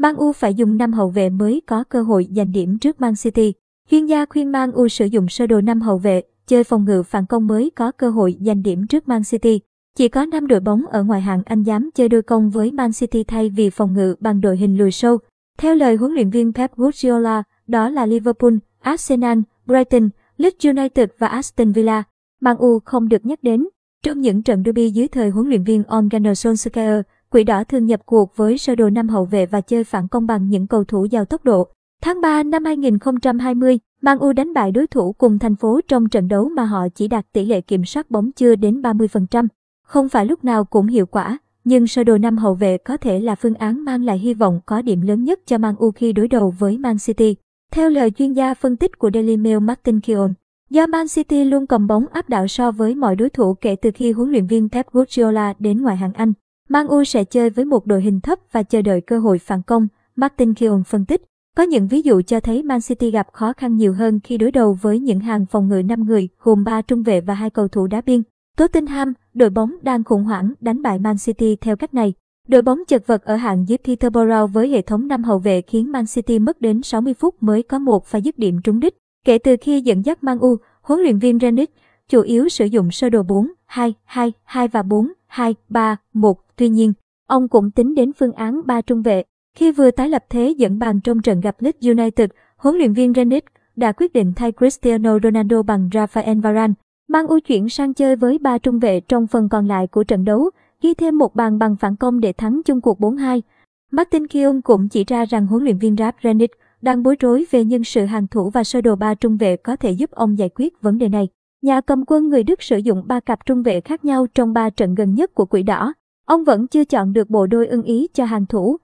Man U phải dùng năm hậu vệ mới có cơ hội giành điểm trước Man City. Chuyên gia khuyên Man U sử dụng sơ đồ năm hậu vệ, chơi phòng ngự phản công mới có cơ hội giành điểm trước Man City. Chỉ có 5 đội bóng ở ngoài hạng Anh dám chơi đôi công với Man City thay vì phòng ngự bằng đội hình lùi sâu. Theo lời huấn luyện viên Pep Guardiola, đó là Liverpool, Arsenal, Brighton, Leeds United và Aston Villa. Man U không được nhắc đến. Trong những trận derby dưới thời huấn luyện viên Ole Gunnar Solskjaer, Quỷ đỏ thường nhập cuộc với sơ đồ năm hậu vệ và chơi phản công bằng những cầu thủ giàu tốc độ. Tháng 3 năm 2020, Man U đánh bại đối thủ cùng thành phố trong trận đấu mà họ chỉ đạt tỷ lệ kiểm soát bóng chưa đến 30%. Không phải lúc nào cũng hiệu quả, nhưng sơ đồ năm hậu vệ có thể là phương án mang lại hy vọng có điểm lớn nhất cho Man U khi đối đầu với Man City. Theo lời chuyên gia phân tích của Daily Mail Martin Keown, do Man City luôn cầm bóng áp đảo so với mọi đối thủ kể từ khi huấn luyện viên Pep Guardiola đến ngoại hạng Anh, Man U sẽ chơi với một đội hình thấp và chờ đợi cơ hội phản công, Martin Keown phân tích. Có những ví dụ cho thấy Man City gặp khó khăn nhiều hơn khi đối đầu với những hàng phòng ngự 5 người, gồm 3 trung vệ và hai cầu thủ đá biên. Tottenham, đội bóng đang khủng hoảng đánh bại Man City theo cách này. Đội bóng chật vật ở hạng dưới Peterborough với hệ thống 5 hậu vệ khiến Man City mất đến 60 phút mới có một pha dứt điểm trúng đích. Kể từ khi dẫn dắt Man U, huấn luyện viên Renick chủ yếu sử dụng sơ đồ 4, 2, 2, 2 và 4, 2, 3, 1. Tuy nhiên, ông cũng tính đến phương án 3 trung vệ. Khi vừa tái lập thế dẫn bàn trong trận gặp Leeds United, huấn luyện viên Renick đã quyết định thay Cristiano Ronaldo bằng Rafael Varane, mang ưu chuyển sang chơi với ba trung vệ trong phần còn lại của trận đấu, ghi thêm một bàn bằng phản công để thắng chung cuộc 4-2. Martin Keown cũng chỉ ra rằng huấn luyện viên Rap Renick đang bối rối về nhân sự hàng thủ và sơ đồ ba trung vệ có thể giúp ông giải quyết vấn đề này. Nhà cầm quân người Đức sử dụng ba cặp trung vệ khác nhau trong ba trận gần nhất của Quỷ Đỏ. Ông vẫn chưa chọn được bộ đôi ưng ý cho hàng thủ,